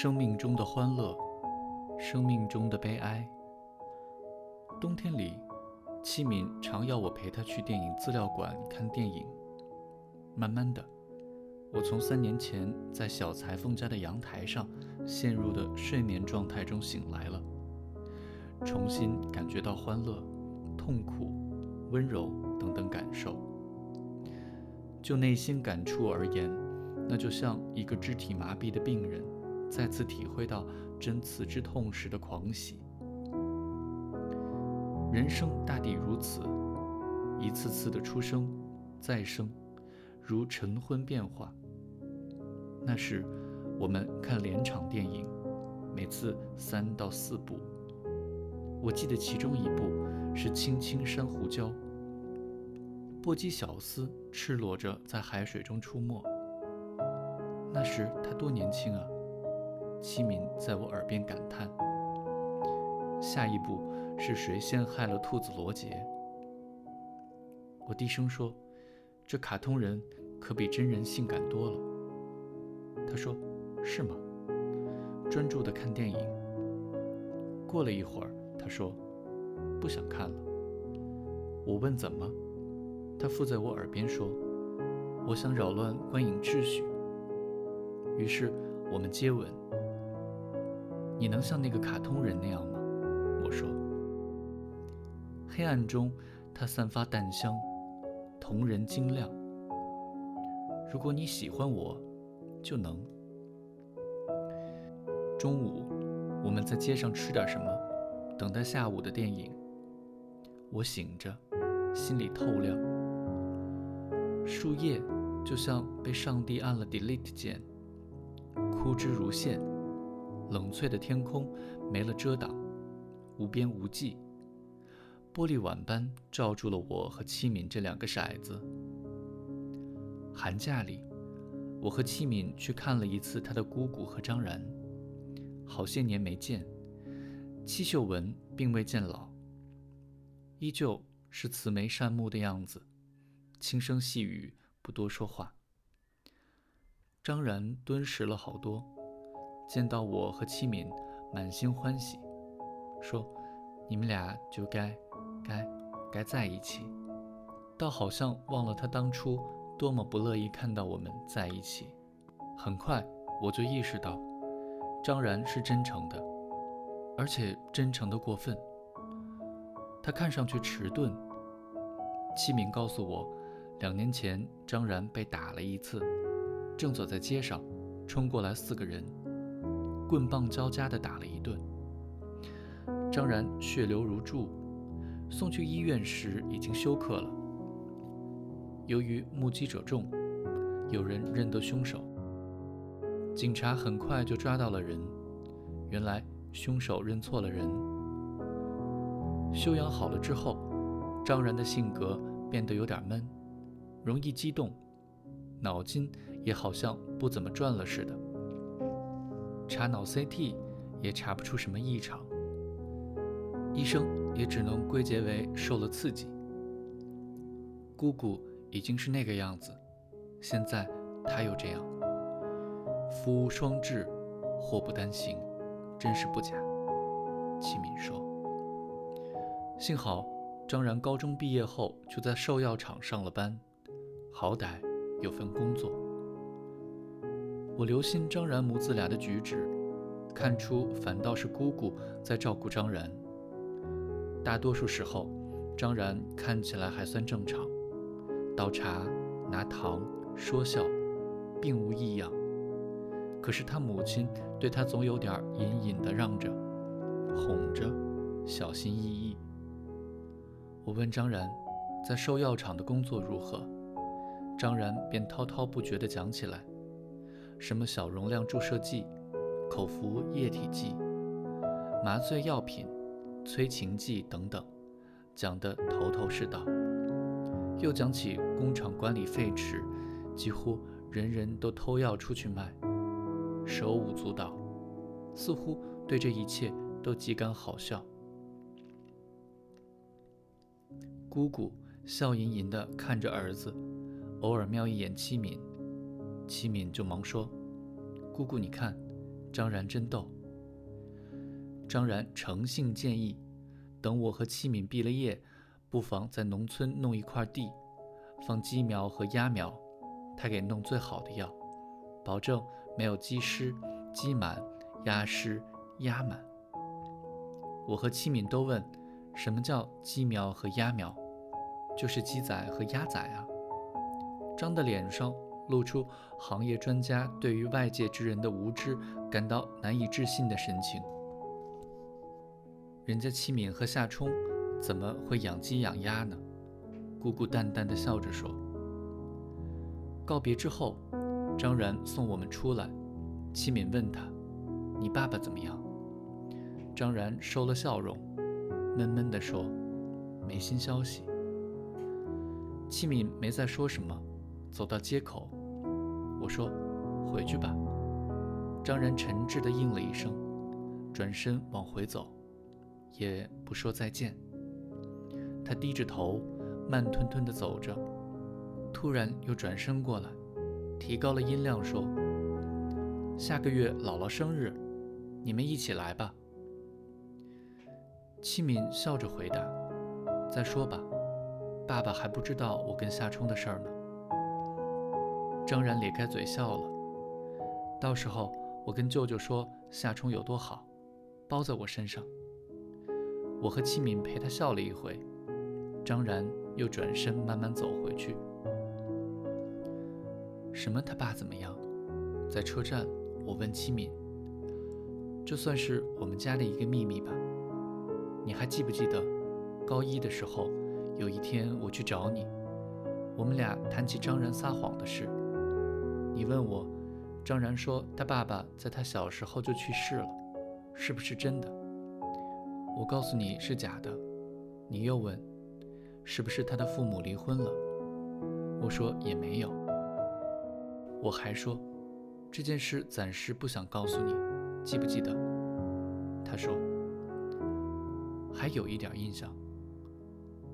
生命中的欢乐，生命中的悲哀。冬天里，七敏常要我陪她去电影资料馆看电影。慢慢的，我从三年前在小裁缝家的阳台上陷入的睡眠状态中醒来了，重新感觉到欢乐、痛苦、温柔等等感受。就内心感触而言，那就像一个肢体麻痹的病人，再次体会到针刺之痛时的狂喜。人生大抵如此，一次次的出生、再生，如晨昏变化。那时，我们看连场电影，每次三到四部。我记得其中一部是《青青珊瑚礁》。波姬小丝赤裸着在海水中出没。那时他多年轻啊！齐敏在我耳边感叹。下一步是谁陷害了兔子罗杰？我低声说：“这卡通人可比真人性感多了。”他说：“是吗？”专注地看电影。过了一会儿，他说：“不想看了。”我问：“怎么？”他附在我耳边说：“我想扰乱观影秩序。”于是我们接吻。你能像那个卡通人那样吗？我说。黑暗中，他散发淡香，瞳仁晶亮。如果你喜欢我，就能。中午，我们在街上吃点什么，等待下午的电影。我醒着，心里透亮。树叶就像被上帝按了 delete 键，枯枝如线；冷翠的天空没了遮挡，无边无际。玻璃碗般罩住了我和七敏这两个骰子。寒假里，我和七敏去看了一次他的姑姑和张然。好些年没见，戚秀文并未见老，依旧是慈眉善目的样子。轻声细语，不多说话。张然敦实了好多，见到我和七敏，满心欢喜，说：“你们俩就该，该，该在一起。”倒好像忘了他当初多么不乐意看到我们在一起。很快我就意识到，张然是真诚的，而且真诚的过分。他看上去迟钝。七敏告诉我。两年前，张然被打了一次，正走在街上，冲过来四个人，棍棒交加地打了一顿。张然血流如注，送去医院时已经休克了。由于目击者众，有人认得凶手，警察很快就抓到了人。原来凶手认错了人。休养好了之后，张然的性格变得有点闷。容易激动，脑筋也好像不怎么转了似的。查脑 CT 也查不出什么异常，医生也只能归结为受了刺激。姑姑已经是那个样子，现在她又这样，福无双至，祸不单行，真是不假。齐敏说：“幸好张然高中毕业后就在兽药厂上了班。”好歹有份工作。我留心张然母子俩的举止，看出反倒是姑姑在照顾张然。大多数时候，张然看起来还算正常，倒茶、拿糖、说笑，并无异样。可是他母亲对他总有点隐隐的让着、哄着，小心翼翼。我问张然，在兽药厂的工作如何？张然便滔滔不绝地讲起来，什么小容量注射剂、口服液体剂、麻醉药品、催情剂等等，讲得头头是道。又讲起工厂管理废纸，几乎人人都偷药出去卖，手舞足蹈，似乎对这一切都极感好笑。姑姑笑吟吟地看着儿子。偶尔瞄一眼七敏，七敏就忙说：“姑姑，你看，张然真逗。”张然诚信建议，等我和七敏毕了业，不妨在农村弄一块地，放鸡苗和鸭苗，他给弄最好的药，保证没有鸡湿、鸡满、鸭湿、鸭满。我和七敏都问，什么叫鸡苗和鸭苗？就是鸡仔和鸭仔啊。张的脸上露出行业专家对于外界之人的无知感到难以置信的神情。人家七敏和夏冲怎么会养鸡养鸭呢？姑姑淡淡的笑着说。告别之后，张然送我们出来，七敏问他：“你爸爸怎么样？”张然收了笑容，闷闷地说：“没新消息。”七敏没再说什么，走到街口，我说：“回去吧。”张然诚挚地应了一声，转身往回走。也不说再见。他低着头，慢吞吞地走着，突然又转身过来，提高了音量说：“下个月姥姥生日，你们一起来吧。”七敏笑着回答：“再说吧，爸爸还不知道我跟夏冲的事儿呢。”张然咧开嘴笑了：“到时候我跟舅舅说夏冲有多好，包在我身上。”我和齐敏陪他笑了一回，张然又转身慢慢走回去。什么？他爸怎么样？在车站，我问齐敏：“这算是我们家的一个秘密吧？你还记不记得，高一的时候，有一天我去找你，我们俩谈起张然撒谎的事。你问我，张然说他爸爸在他小时候就去世了，是不是真的？”我告诉你是假的，你又问，是不是他的父母离婚了？我说也没有。我还说，这件事暂时不想告诉你，记不记得？他说，还有一点印象。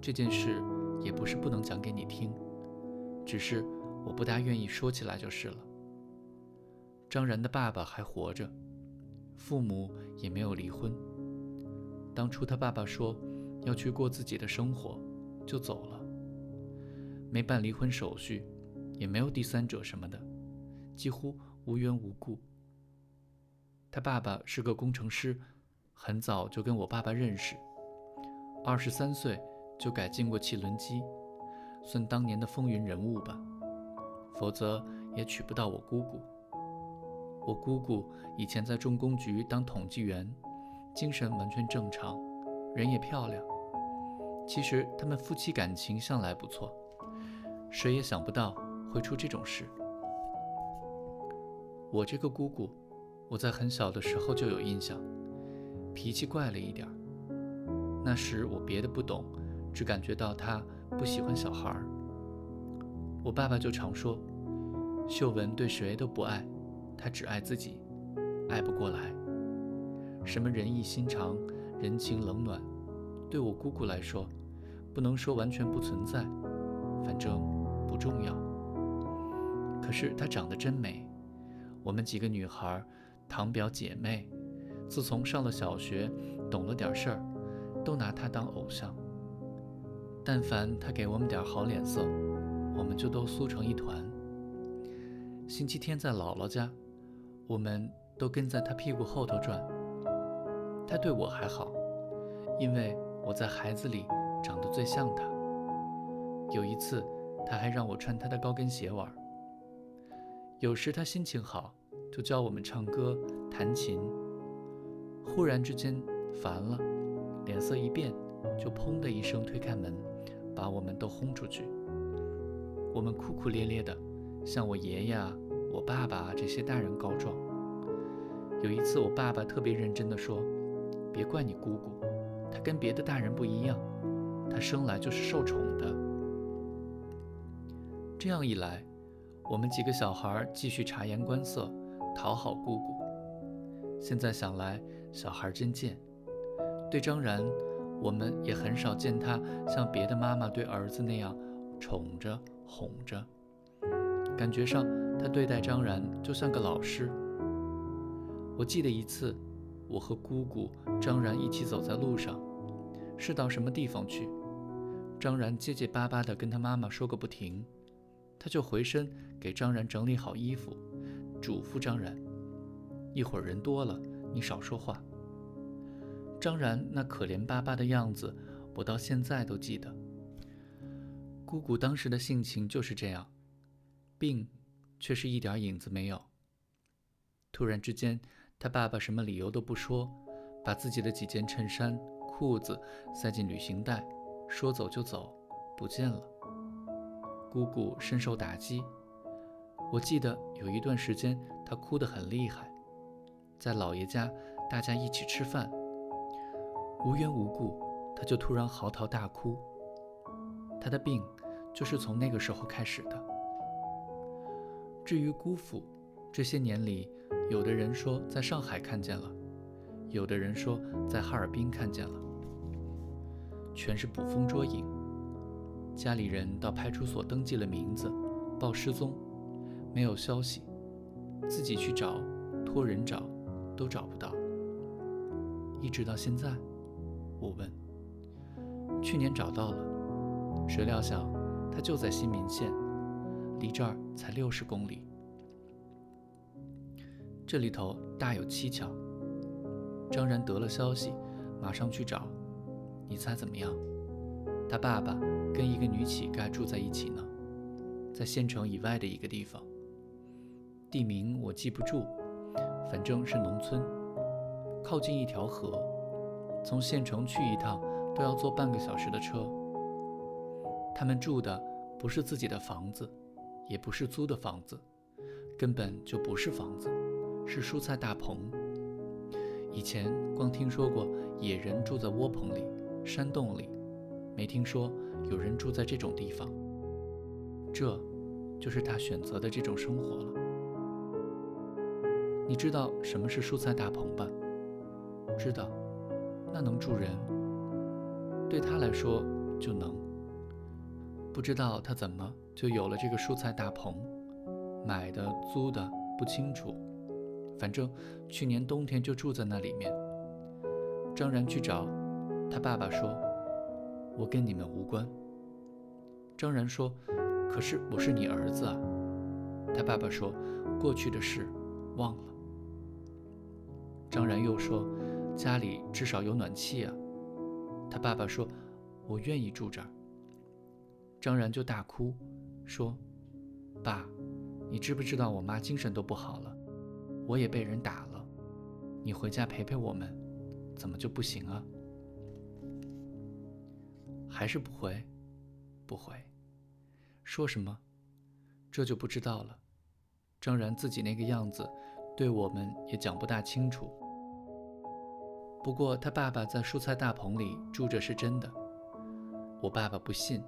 这件事也不是不能讲给你听，只是我不大愿意说起来就是了。张然的爸爸还活着，父母也没有离婚。当初他爸爸说要去过自己的生活，就走了，没办离婚手续，也没有第三者什么的，几乎无缘无故。他爸爸是个工程师，很早就跟我爸爸认识，二十三岁就改进过汽轮机，算当年的风云人物吧，否则也娶不到我姑姑。我姑姑以前在重工局当统计员。精神完全正常，人也漂亮。其实他们夫妻感情向来不错，谁也想不到会出这种事。我这个姑姑，我在很小的时候就有印象，脾气怪了一点儿。那时我别的不懂，只感觉到她不喜欢小孩儿。我爸爸就常说，秀文对谁都不爱，她只爱自己，爱不过来。什么仁义心肠、人情冷暖，对我姑姑来说，不能说完全不存在，反正不重要。可是她长得真美，我们几个女孩、堂表姐妹，自从上了小学，懂了点事儿，都拿她当偶像。但凡她给我们点好脸色，我们就都缩成一团。星期天在姥姥家，我们都跟在她屁股后头转。她对我还好，因为我在孩子里长得最像她。有一次，她还让我穿她的高跟鞋玩。有时她心情好，就教我们唱歌、弹琴。忽然之间烦了，脸色一变，就砰的一声推开门，把我们都轰出去。我们哭哭咧咧的，向我爷爷、我爸爸这些大人告状。有一次，我爸爸特别认真地说。别怪你姑姑，她跟别的大人不一样，她生来就是受宠的。这样一来，我们几个小孩继续察言观色，讨好姑姑。现在想来，小孩真贱。对张然，我们也很少见他像别的妈妈对儿子那样宠着、哄着，感觉上他对待张然就像个老师，我记得一次，我和姑姑张然一起走在路上，是到什么地方去？张然结结巴巴地跟他妈妈说个不停，他就回身给张然整理好衣服，嘱咐张然：“一会儿人多了，你少说话。”张然那可怜巴巴的样子，我到现在都记得。姑姑当时的性情就是这样，病却是一点影子没有。突然之间，他爸爸什么理由都不说，把自己的几件衬衫、裤子塞进旅行袋，说走就走，不见了。姑姑深受打击，我记得有一段时间她哭得很厉害，在姥爷家大家一起吃饭，无缘无故她就突然嚎啕大哭。他的病就是从那个时候开始的。至于姑父，这些年里。有的人说在上海看见了，有的人说在哈尔滨看见了，全是捕风捉影。家里人到派出所登记了名字，报失踪，没有消息，自己去找，托人找，都找不到。一直到现在，我问，去年找到了，谁料想他就在新民县，离这儿才六十公里。这里头大有蹊跷。张然得了消息，马上去找。你猜怎么样？他爸爸跟一个女乞丐住在一起呢，在县城以外的一个地方。地名我记不住，反正是农村，靠近一条河，从县城去一趟都要坐半个小时的车。他们住的不是自己的房子，也不是租的房子，根本就不是房子。是蔬菜大棚。以前光听说过野人住在窝棚里、山洞里，没听说有人住在这种地方。这，就是他选择的这种生活了。你知道什么是蔬菜大棚吧？知道，那能住人。对他来说就能。不知道他怎么就有了这个蔬菜大棚，买的、租的不清楚。反正去年冬天就住在那里面。张然去找他爸爸说：“我跟你们无关。”张然说：“可是我是你儿子啊。”他爸爸说：“过去的事忘了。”张然又说：“家里至少有暖气啊。”他爸爸说：“我愿意住这儿。”张然就大哭，说：“爸，你知不知道我妈精神都不好了？”我也被人打了，你回家陪陪我们，怎么就不行啊？还是不回？不回？说什么？这就不知道了。张然自己那个样子，对我们也讲不大清楚。不过他爸爸在蔬菜大棚里住着是真的。我爸爸不信，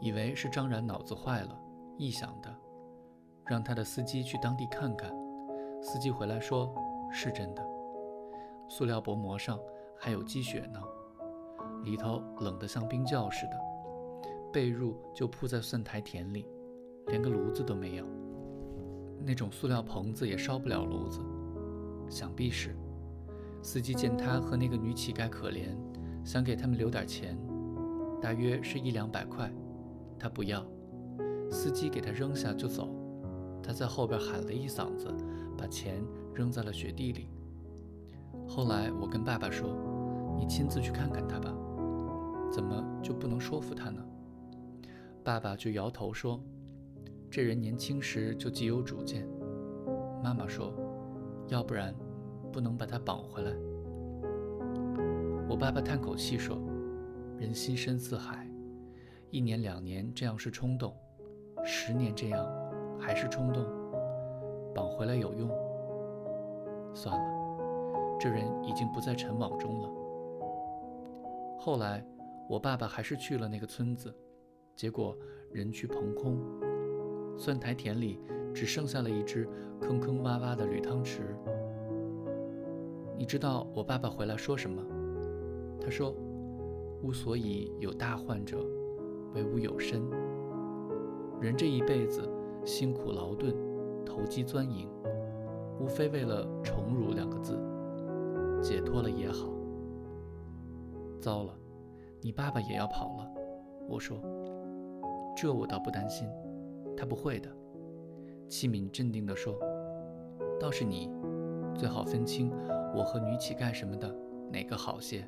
以为是张然脑子坏了，臆想的，让他的司机去当地看看。司机回来说：“是真的，塑料薄膜上还有积雪呢，里头冷得像冰窖似的，被褥就铺在蒜苔田里，连个炉子都没有。那种塑料棚子也烧不了炉子，想必是。司机见他和那个女乞丐可怜，想给他们留点钱，大约是一两百块，他不要，司机给他扔下就走，他在后边喊了一嗓子。”把钱扔在了雪地里。后来我跟爸爸说：“你亲自去看看他吧，怎么就不能说服他呢？”爸爸就摇头说：“这人年轻时就极有主见。”妈妈说：“要不然，不能把他绑回来。”我爸爸叹口气说：“人心深似海，一年两年这样是冲动，十年这样还是冲动。”绑回来有用？算了，这人已经不在尘网中了。后来，我爸爸还是去了那个村子，结果人去棚空，蒜苔田里只剩下了一只坑坑洼洼的铝汤匙。你知道我爸爸回来说什么？他说：“吾所以有大患者，为吾有身。人这一辈子辛苦劳顿。”投机钻营，无非为了“宠辱”两个字，解脱了也好。糟了，你爸爸也要跑了。我说：“这我倒不担心，他不会的。”器敏镇定地说：“倒是你，最好分清我和女乞丐什么的哪个好些。”